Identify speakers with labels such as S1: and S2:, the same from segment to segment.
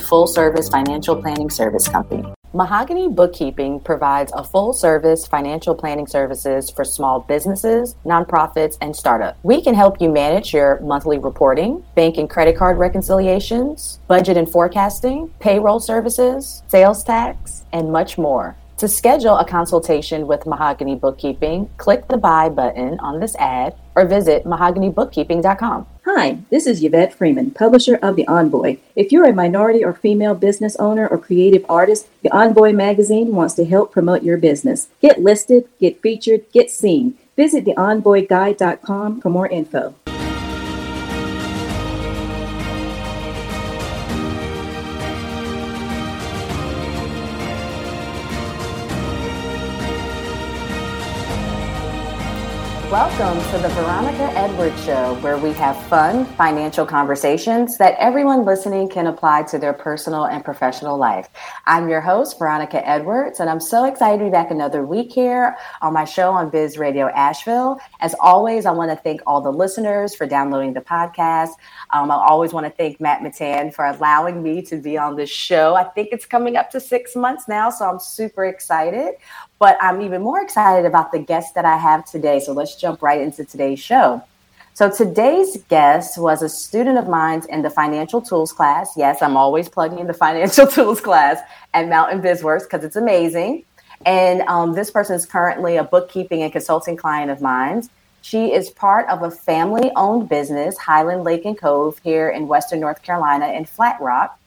S1: full service financial planning service company. Mahogany Bookkeeping provides a full service financial planning services for small businesses, nonprofits, and startups. We can help you manage your monthly reporting, bank and credit card reconciliations, budget and forecasting, payroll services, sales tax, and much more. To schedule a consultation with Mahogany Bookkeeping, click the buy button on this ad or visit mahoganybookkeeping.com.
S2: Hi, this is Yvette Freeman, publisher of The Envoy. If you're a minority or female business owner or creative artist, The Envoy magazine wants to help promote your business. Get listed, get featured, get seen. Visit theenvoyguide.com for more info.
S1: Welcome to the Veronica Edwards Show, where we have fun financial conversations that everyone listening can apply to their personal and professional life. I'm your host, Veronica Edwards, and I'm so excited to be back another week here on my show on Biz Radio Asheville. As always, I want to thank all the listeners for downloading the podcast. Um, I always want to thank Matt Mittan for allowing me to be on this show. I think it's coming up to six months now, so I'm super excited. But I'm even more excited about the guest that I have today. So let's jump right into today's show. So today's guest was a student of mine in the financial tools class. Yes, I'm always plugging in the financial tools class at Mountain BizWorks because it's amazing. And um, this person is currently a bookkeeping and consulting client of mine. She is part of a family owned business, Highland Lake and Cove, here in Western North Carolina in Flat Rock.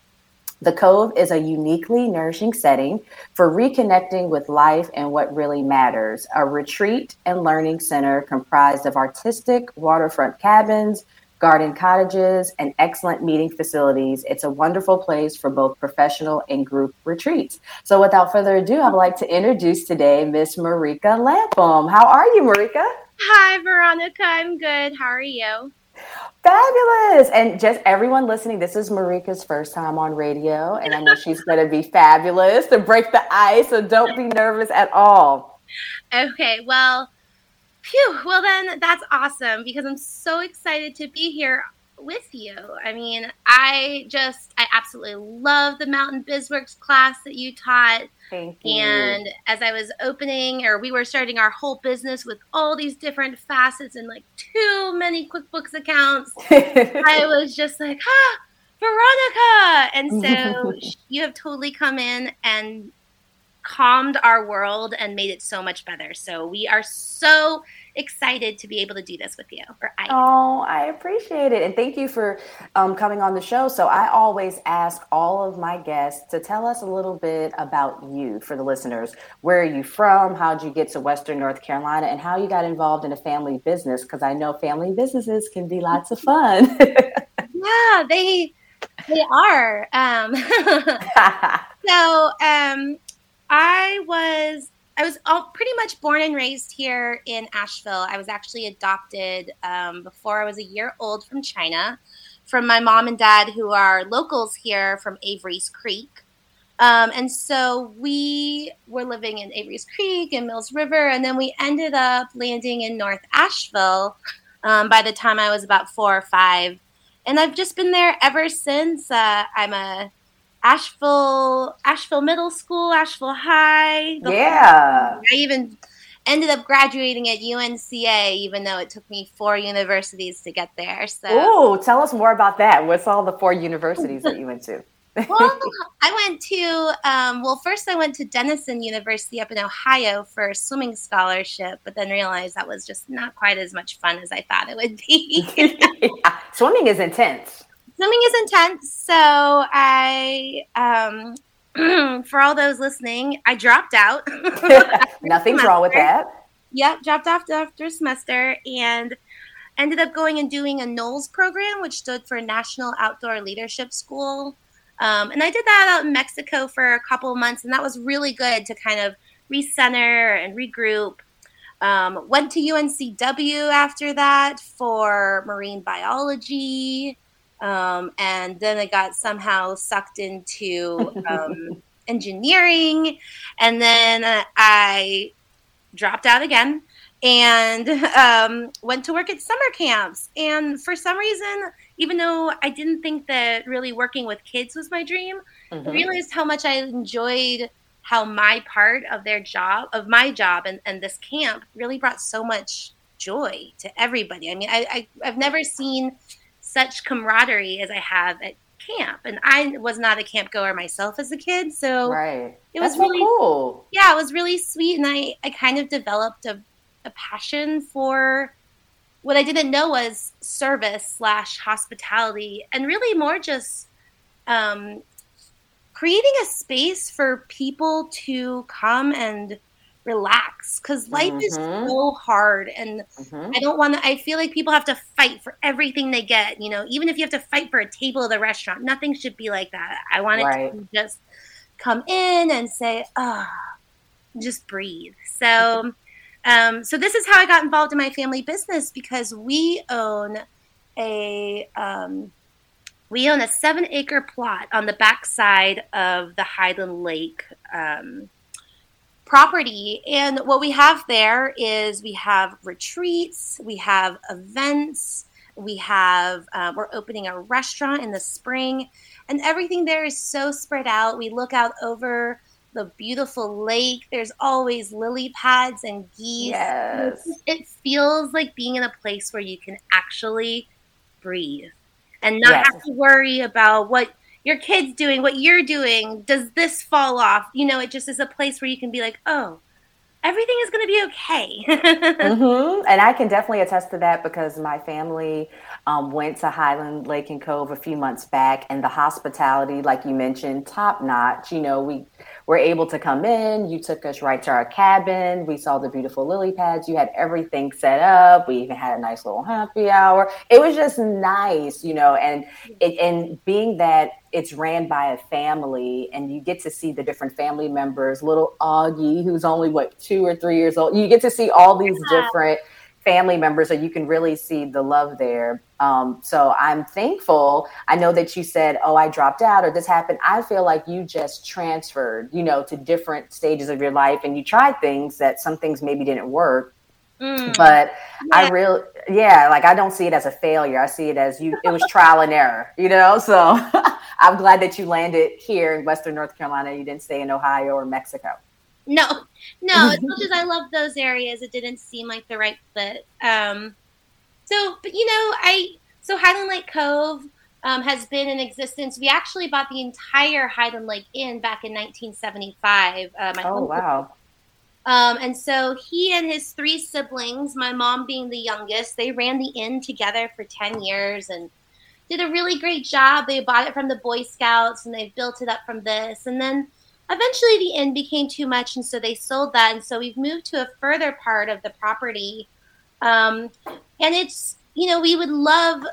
S1: The Cove is a uniquely nourishing setting for reconnecting with life and what really matters. A retreat and learning center comprised of artistic waterfront cabins, garden cottages, and excellent meeting facilities. It's a wonderful place for both professional and group retreats. So, without further ado, I would like to introduce today Miss Marika Lapham. How are you, Marika?
S3: Hi, Veronica. I'm good. How are you?
S1: Fabulous. And just everyone listening, this is Marika's first time on radio, and I know she's going to be fabulous to break the ice. So don't be nervous at all.
S3: Okay. Well, phew. Well, then that's awesome because I'm so excited to be here with you. I mean, I just, I absolutely love the Mountain BizWorks class that you taught.
S1: Thank you.
S3: And as I was opening, or we were starting our whole business with all these different facets and like too many QuickBooks accounts, I was just like, ah, Veronica. And so you have totally come in and calmed our world and made it so much better. So we are so excited to be able to do this with you. Or
S1: I. Oh, I appreciate it. And thank you for um, coming on the show. So I always ask all of my guests to tell us a little bit about you for the listeners. Where are you from? How'd you get to Western North Carolina? And how you got involved in a family business? Because I know family businesses can be lots of fun.
S3: yeah, they they are. Um, so um, I was I was all, pretty much born and raised here in Asheville. I was actually adopted um, before I was a year old from China, from my mom and dad, who are locals here from Avery's Creek. Um, and so we were living in Avery's Creek and Mills River, and then we ended up landing in North Asheville um, by the time I was about four or five. And I've just been there ever since. Uh, I'm a Asheville, Asheville Middle School, Asheville High.
S1: Yeah.
S3: I even ended up graduating at UNCA, even though it took me four universities to get there. So,
S1: oh, tell us more about that. What's all the four universities that you went to?
S3: well, I went to, um, well, first I went to Denison University up in Ohio for a swimming scholarship, but then realized that was just not quite as much fun as I thought it would be.
S1: yeah. Swimming is intense
S3: swimming is intense. So I, um, for all those listening, I dropped out.
S1: Nothing's wrong with that.
S3: Yep, dropped off after a semester and ended up going and doing a NOLS program, which stood for National Outdoor Leadership School. Um, and I did that out in Mexico for a couple of months, and that was really good to kind of recenter and regroup. Um, went to UNCW after that for marine biology. Um, and then I got somehow sucked into um, engineering. And then uh, I dropped out again and um, went to work at summer camps. And for some reason, even though I didn't think that really working with kids was my dream, mm-hmm. I realized how much I enjoyed how my part of their job, of my job and, and this camp really brought so much joy to everybody. I mean, I, I, I've never seen such camaraderie as I have at camp. And I was not a camp goer myself as a kid. So
S1: right. it was That's really so cool.
S3: Yeah, it was really sweet. And I, I kind of developed a, a passion for what I didn't know was service slash hospitality and really more just um, creating a space for people to come and relax because life mm-hmm. is so hard and mm-hmm. i don't want to i feel like people have to fight for everything they get you know even if you have to fight for a table at the restaurant nothing should be like that i want it right. to just come in and say ah oh, just breathe so um, so this is how i got involved in my family business because we own a um, we own a seven acre plot on the backside of the highland lake um, property. And what we have there is we have retreats, we have events, we have, uh, we're opening a restaurant in the spring, and everything there is so spread out. We look out over the beautiful lake. There's always lily pads and geese.
S1: Yes.
S3: It feels like being in a place where you can actually breathe and not yes. have to worry about what your kid's doing what you're doing does this fall off you know it just is a place where you can be like oh everything is going to be okay
S1: mm-hmm. and i can definitely attest to that because my family um, went to highland lake and cove a few months back and the hospitality like you mentioned top notch you know we were able to come in. You took us right to our cabin. We saw the beautiful lily pads. You had everything set up. We even had a nice little happy hour. It was just nice, you know, and and being that it's ran by a family and you get to see the different family members, little Augie, who's only what two or three years old. You get to see all these different family members so you can really see the love there. Um, so i'm thankful. I know that you said oh i dropped out or this happened. I feel like you just transferred you know to different stages of your life and you tried things that some things maybe didn't work mm. but yeah. i really yeah like i don't see it as a failure i see it as you it was trial and error you know so i'm glad that you landed here in western north carolina you didn't stay in ohio or mexico
S3: no, no. As much as I love those areas, it didn't seem like the right fit. Um, so, but you know, I so Highland Lake Cove um, has been in existence. We actually bought the entire Highland Lake Inn back in 1975. Uh,
S1: oh wow!
S3: Um, and so he and his three siblings, my mom being the youngest, they ran the inn together for 10 years and did a really great job. They bought it from the Boy Scouts and they built it up from this. And then eventually the inn became too much and so they sold that and so we've moved to a further part of the property um, and it's you know we would love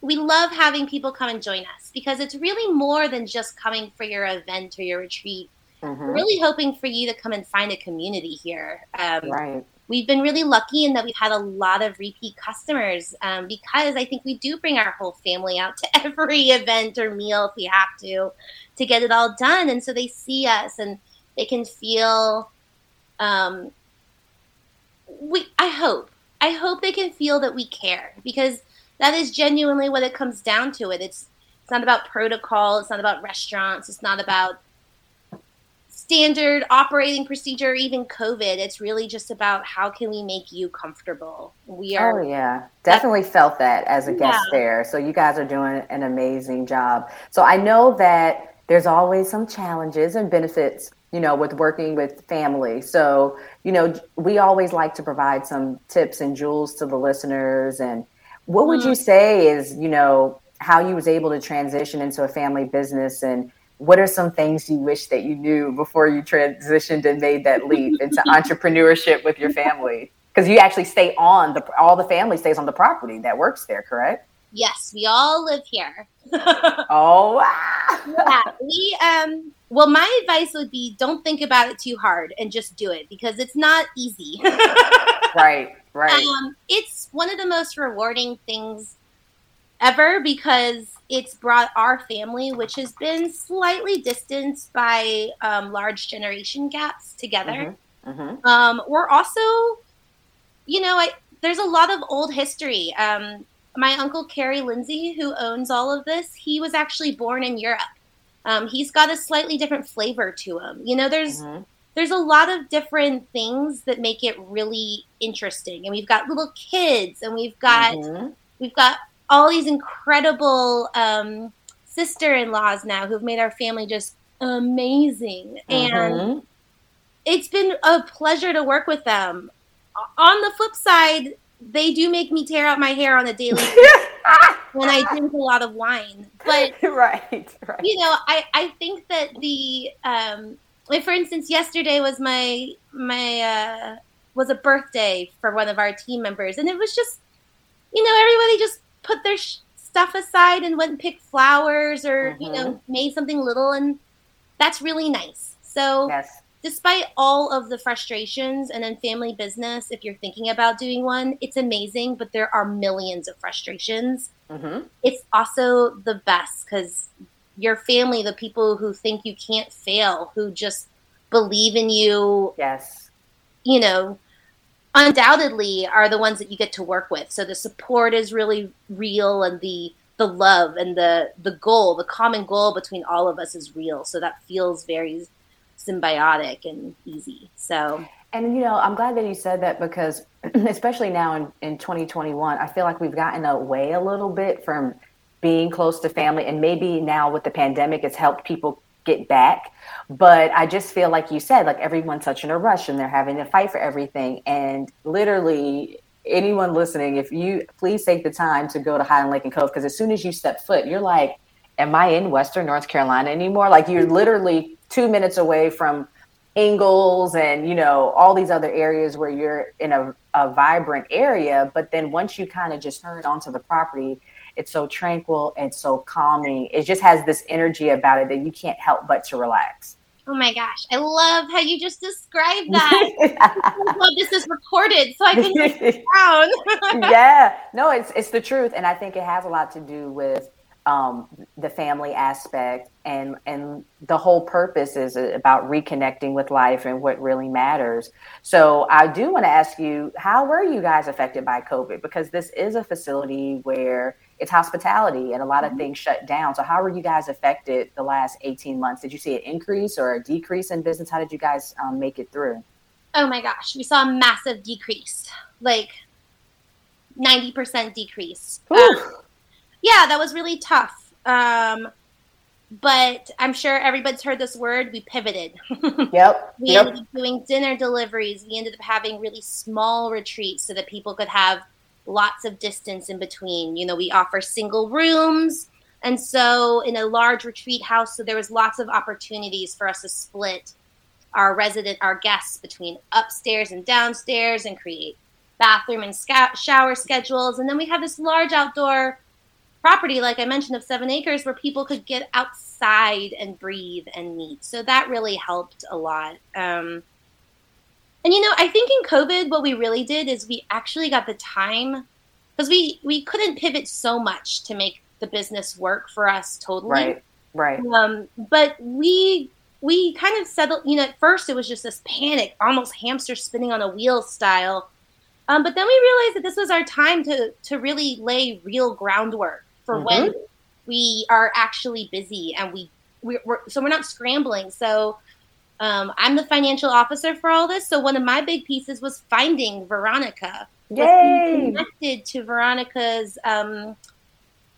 S3: we love having people come and join us because it's really more than just coming for your event or your retreat mm-hmm. really hoping for you to come and find a community here
S1: um, right
S3: we've been really lucky in that we've had a lot of repeat customers um, because I think we do bring our whole family out to every event or meal if we have to to get it all done. And so they see us and they can feel. Um, we I hope I hope they can feel that we care because that is genuinely what it comes down to. It it's it's not about protocol. It's not about restaurants. It's not about standard operating procedure, even COVID. It's really just about how can we make you comfortable. We are.
S1: Oh yeah, definitely felt that as a guest yeah. there. So you guys are doing an amazing job. So I know that there's always some challenges and benefits you know with working with family so you know we always like to provide some tips and jewels to the listeners and what would you mm. say is you know how you was able to transition into a family business and what are some things you wish that you knew before you transitioned and made that leap into entrepreneurship with your family? Because you actually stay on the all the family stays on the property that works there, correct?
S3: Yes, we all live here.
S1: oh wow.
S3: yeah, we um well my advice would be don't think about it too hard and just do it because it's not easy.
S1: right, right.
S3: Um, it's one of the most rewarding things ever because it's brought our family, which has been slightly distanced by um, large generation gaps, together. Mm-hmm. Mm-hmm. Um, we're also, you know, I, there's a lot of old history. Um, my uncle Kerry Lindsay, who owns all of this, he was actually born in Europe. Um, he's got a slightly different flavor to him. You know, there's mm-hmm. there's a lot of different things that make it really interesting. And we've got little kids, and we've got mm-hmm. we've got all these incredible um, sister-in-laws now who've made our family just amazing, mm-hmm. and it's been a pleasure to work with them. On the flip side, they do make me tear out my hair on a daily when I drink a lot of wine. But
S1: right, right.
S3: You know, I I think that the um, like for instance, yesterday was my my uh, was a birthday for one of our team members, and it was just you know everybody just put their sh- stuff aside and went and picked flowers or mm-hmm. you know mm-hmm. made something little, and that's really nice. So.
S1: Yes
S3: despite all of the frustrations and in family business, if you're thinking about doing one, it's amazing, but there are millions of frustrations. Mm-hmm. It's also the best because your family, the people who think you can't fail, who just believe in you.
S1: Yes.
S3: You know, undoubtedly are the ones that you get to work with. So the support is really real and the the love and the the goal, the common goal between all of us is real. So that feels very symbiotic and easy. So,
S1: and you know, I'm glad that you said that because, especially now in, in 2021, I feel like we've gotten away a little bit from being close to family. And maybe now with the pandemic, it's helped people get back. But I just feel like you said, like everyone's such in a rush and they're having to fight for everything. And literally, anyone listening, if you please take the time to go to Highland Lake and Cove, because as soon as you step foot, you're like, am I in Western North Carolina anymore? Like you're mm-hmm. literally two minutes away from Ingles and you know all these other areas where you're in a, a vibrant area. But then once you kind of just turn onto the property, it's so tranquil and so calming. It just has this energy about it that you can't help but to relax.
S3: Oh my gosh, I love how you just described that. well, this is recorded, so I can
S1: down. yeah, no, it's it's the truth, and I think it has a lot to do with um, the family aspect and and the whole purpose is about reconnecting with life and what really matters so i do want to ask you how were you guys affected by covid because this is a facility where it's hospitality and a lot of mm-hmm. things shut down so how were you guys affected the last 18 months did you see an increase or a decrease in business how did you guys um, make it through
S3: oh my gosh we saw a massive decrease like 90% decrease um, yeah, that was really tough. Um, but I'm sure everybody's heard this word. We pivoted.
S1: Yep.
S3: we
S1: yep.
S3: ended up doing dinner deliveries. We ended up having really small retreats so that people could have lots of distance in between. You know, we offer single rooms. And so in a large retreat house, so there was lots of opportunities for us to split our resident, our guests between upstairs and downstairs and create bathroom and shower schedules. And then we have this large outdoor property, like I mentioned, of seven acres where people could get outside and breathe and meet. So that really helped a lot. Um, and you know, I think in COVID, what we really did is we actually got the time because we we couldn't pivot so much to make the business work for us totally.
S1: Right. Right.
S3: Um, but we we kind of settled. You know, at first it was just this panic, almost hamster spinning on a wheel style. Um, but then we realized that this was our time to to really lay real groundwork for mm-hmm. when we are actually busy and we we're, we're, so we're not scrambling. So um, I'm the financial officer for all this. So one of my big pieces was finding Veronica.
S1: Yay!
S3: Connected to Veronica's um,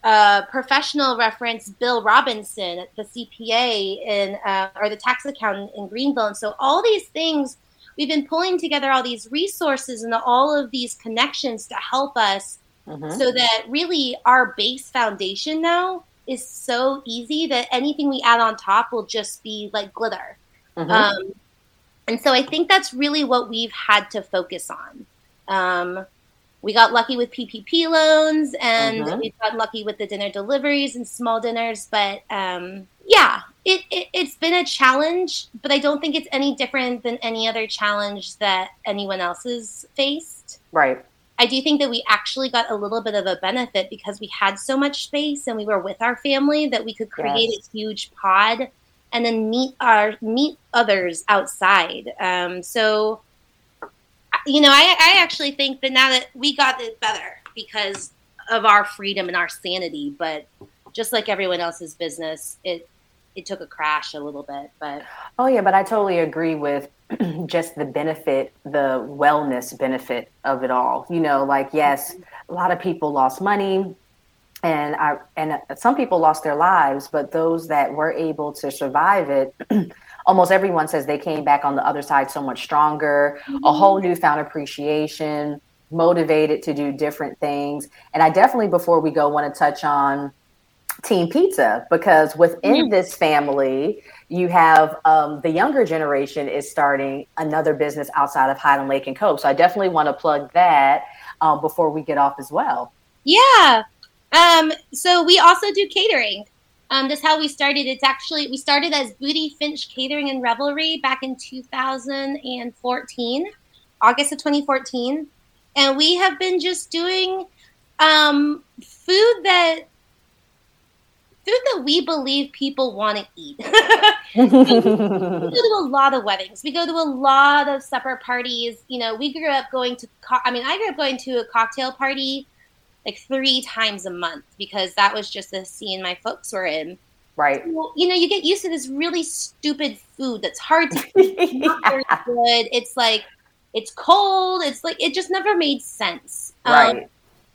S3: uh, professional reference, Bill Robinson, the CPA in uh, or the tax accountant in Greenville. And so all these things we've been pulling together all these resources and all of these connections to help us Mm-hmm. So that really our base foundation now is so easy that anything we add on top will just be like glitter. Mm-hmm. Um, and so I think that's really what we've had to focus on. Um, we got lucky with PPP loans and mm-hmm. we've gotten lucky with the dinner deliveries and small dinners. But um, yeah, it, it, it's been a challenge, but I don't think it's any different than any other challenge that anyone else has faced.
S1: Right.
S3: I do think that we actually got a little bit of a benefit because we had so much space and we were with our family that we could create yes. a huge pod and then meet our meet others outside. Um, so, you know, I, I actually think that now that we got it better because of our freedom and our sanity, but just like everyone else's business, it it took a crash a little bit. But
S1: oh yeah, but I totally agree with just the benefit, the wellness benefit of it all. You know, like yes, a lot of people lost money, and I and some people lost their lives, but those that were able to survive it. almost everyone says they came back on the other side so much stronger, mm-hmm. a whole newfound appreciation, motivated to do different things. And I definitely, before we go, want to touch on Team Pizza because within this family, you have um, the younger generation is starting another business outside of Highland Lake and Cove. So I definitely want to plug that um, before we get off as well.
S3: Yeah. Um, so we also do catering. Um, that's how we started. It's actually we started as Budy Finch Catering and Revelry back in 2014, August of 2014, and we have been just doing um, food that food that we believe people want to eat. we go to a lot of weddings. We go to a lot of supper parties. You know, we grew up going to. Co- I mean, I grew up going to a cocktail party like three times a month because that was just the scene my folks were in.
S1: Right.
S3: Well, you know, you get used to this really stupid food that's hard to eat. yeah. very good. It's like it's cold. It's like it just never made sense.
S1: Right. Um,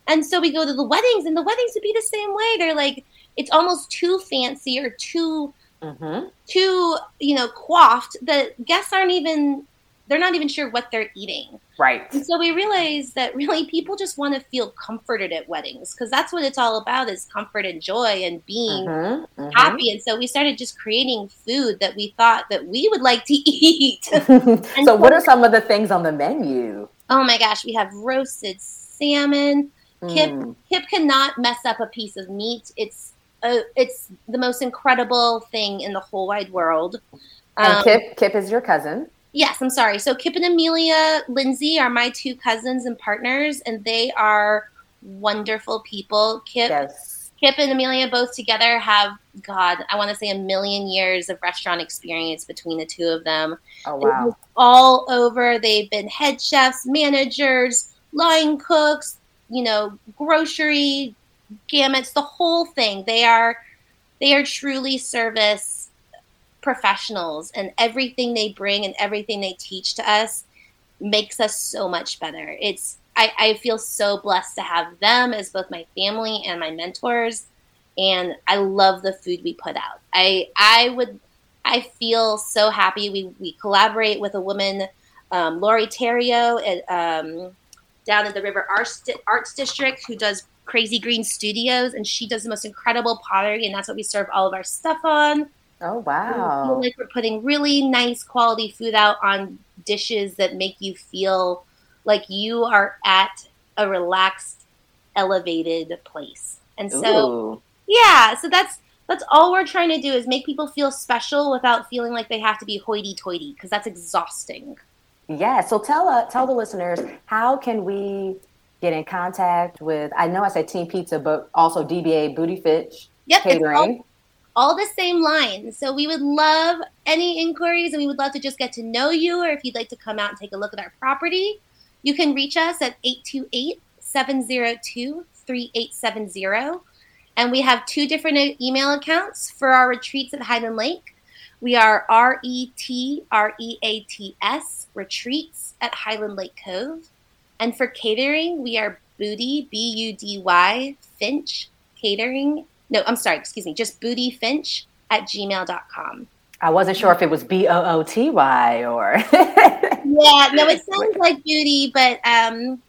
S3: and so we go to the weddings, and the weddings would be the same way. They're like it's almost too fancy or too mm-hmm. too you know coiffed that guests aren't even they're not even sure what they're eating.
S1: Right.
S3: And so we realized that really people just want to feel comforted at weddings because that's what it's all about is comfort and joy and being mm-hmm, mm-hmm. happy. And so we started just creating food that we thought that we would like to eat.
S1: so, so what are some of the things on the menu?
S3: Oh my gosh, we have roasted salmon. Kip mm. Kip cannot mess up a piece of meat. It's uh, it's the most incredible thing in the whole wide world.
S1: Um, and Kip, Kip is your cousin.
S3: Yes, I'm sorry. So Kip and Amelia Lindsay are my two cousins and partners, and they are wonderful people. Kip,
S1: yes.
S3: Kip and Amelia both together have God, I want to say a million years of restaurant experience between the two of them.
S1: Oh wow!
S3: All over. They've been head chefs, managers, line cooks, you know, grocery gamuts, the whole thing. They are they are truly service professionals and everything they bring and everything they teach to us makes us so much better. It's I, I feel so blessed to have them as both my family and my mentors. And I love the food we put out. I I would I feel so happy. We we collaborate with a woman, um, Lori Theriault, at, um, down at the River Arts, Arts District, who does Crazy Green Studios, and she does the most incredible pottery, and that's what we serve all of our stuff on.
S1: Oh wow!
S3: Like we're putting really nice quality food out on dishes that make you feel like you are at a relaxed, elevated place. And so, Ooh. yeah, so that's that's all we're trying to do is make people feel special without feeling like they have to be hoity-toity because that's exhausting.
S1: Yeah. So tell uh, tell the listeners how can we get in contact with, I know I said Team Pizza, but also DBA Budy Finch.
S3: yep, Catering. All, the same lines. So we would love any inquiries and we would love to just get to know you or if you'd like to come out and take a look at our property. You can reach us at 828 702 3870. And we have two different email accounts for our retreats at Highland Lake. We are R E T R E A T S retreats at Highland Lake Cove. And for catering, we are Budy, B U D Y, Finch Catering. No, I'm sorry, excuse me, just Budy Finch at gmail.com.
S1: I wasn't sure if it was B O O T Y or.
S3: yeah, no, it sounds like booty, but um,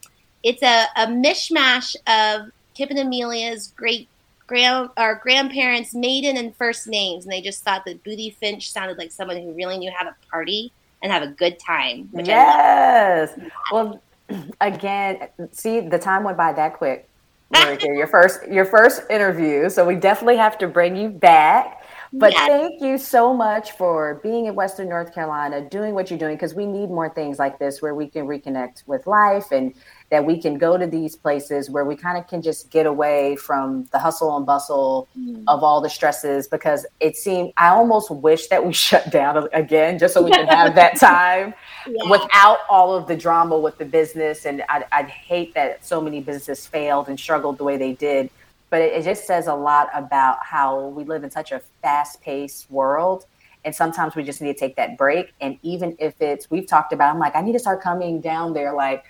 S3: it's a, a mishmash of Kip and Amelia's great grand our grandparents' maiden and first names, and they just thought that Budy Finch sounded like someone who really knew how to party and have a good time.
S1: yes. Well, again, see, the time went by that quick. Your first your first interview, so we definitely have to bring you back. But yes. thank you so much for being in Western North Carolina, doing what you're doing, because we need more things like this where we can reconnect with life and that we can go to these places where we kind of can just get away from the hustle and bustle mm. of all the stresses because it seemed I almost wish that we shut down again just so we can have that time yeah. without all of the drama with the business and I'd, I'd, hate that so many businesses failed and struggled the way they did but it, it just says a lot about how we live in such a fast-paced world and sometimes we just need to take that break and even if it's we've talked about i'm like i need to start coming down there like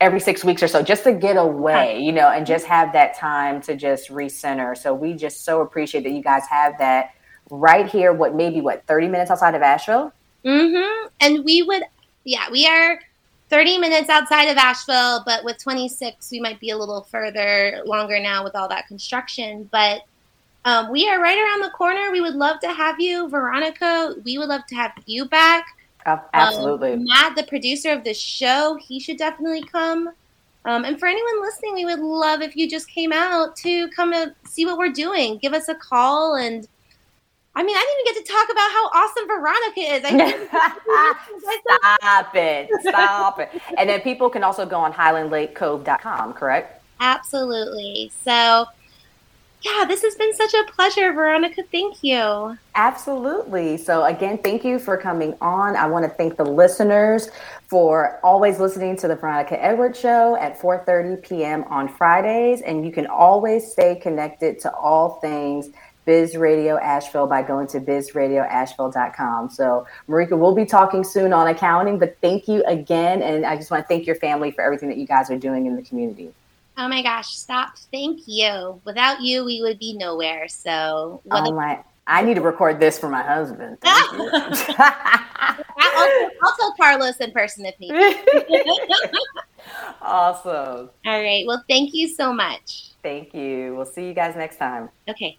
S1: every six weeks or so just to get away, you know, and just have that time to just recenter. So we just so appreciate that you guys have that right here, what maybe what, 30 minutes outside of Asheville?
S3: Mm-hmm. And we would yeah, we are 30 minutes outside of Asheville, but with 26, we might be a little further longer now with all that construction. But um, we are right around the corner. We would love to have you, Veronica. We would love to have you back.
S1: Um, absolutely.
S3: Um, Matt, the producer of the show, he should definitely come. Um, and for anyone listening, we would love if you just came out to come and see what we're doing. Give us a call. And I mean, I didn't even get to talk about how awesome Veronica
S1: is. I Stop it. Stop it. And then people can also go on highlandlakecove.com, correct?
S3: Absolutely. So, yeah, this has been such a pleasure, Veronica. Thank you.
S1: Absolutely. So again, thank you for coming on. I want to thank the listeners for always listening to the Veronica Edwards show at 4:30 p.m. on Fridays and you can always stay connected to all things Biz Radio Asheville by going to bizradioasheville.com. So, Marika, we'll be talking soon on accounting, but thank you again and I just want to thank your family for everything that you guys are doing in the community.
S3: Oh my gosh, stop. Thank you. Without you, we would be nowhere. So,
S1: oh my. I need to record this for my husband. I also,
S3: also, Carlos in person if need.
S1: awesome.
S3: All right. Well, thank you so much.
S1: Thank you. We'll see you guys next time.
S3: Okay.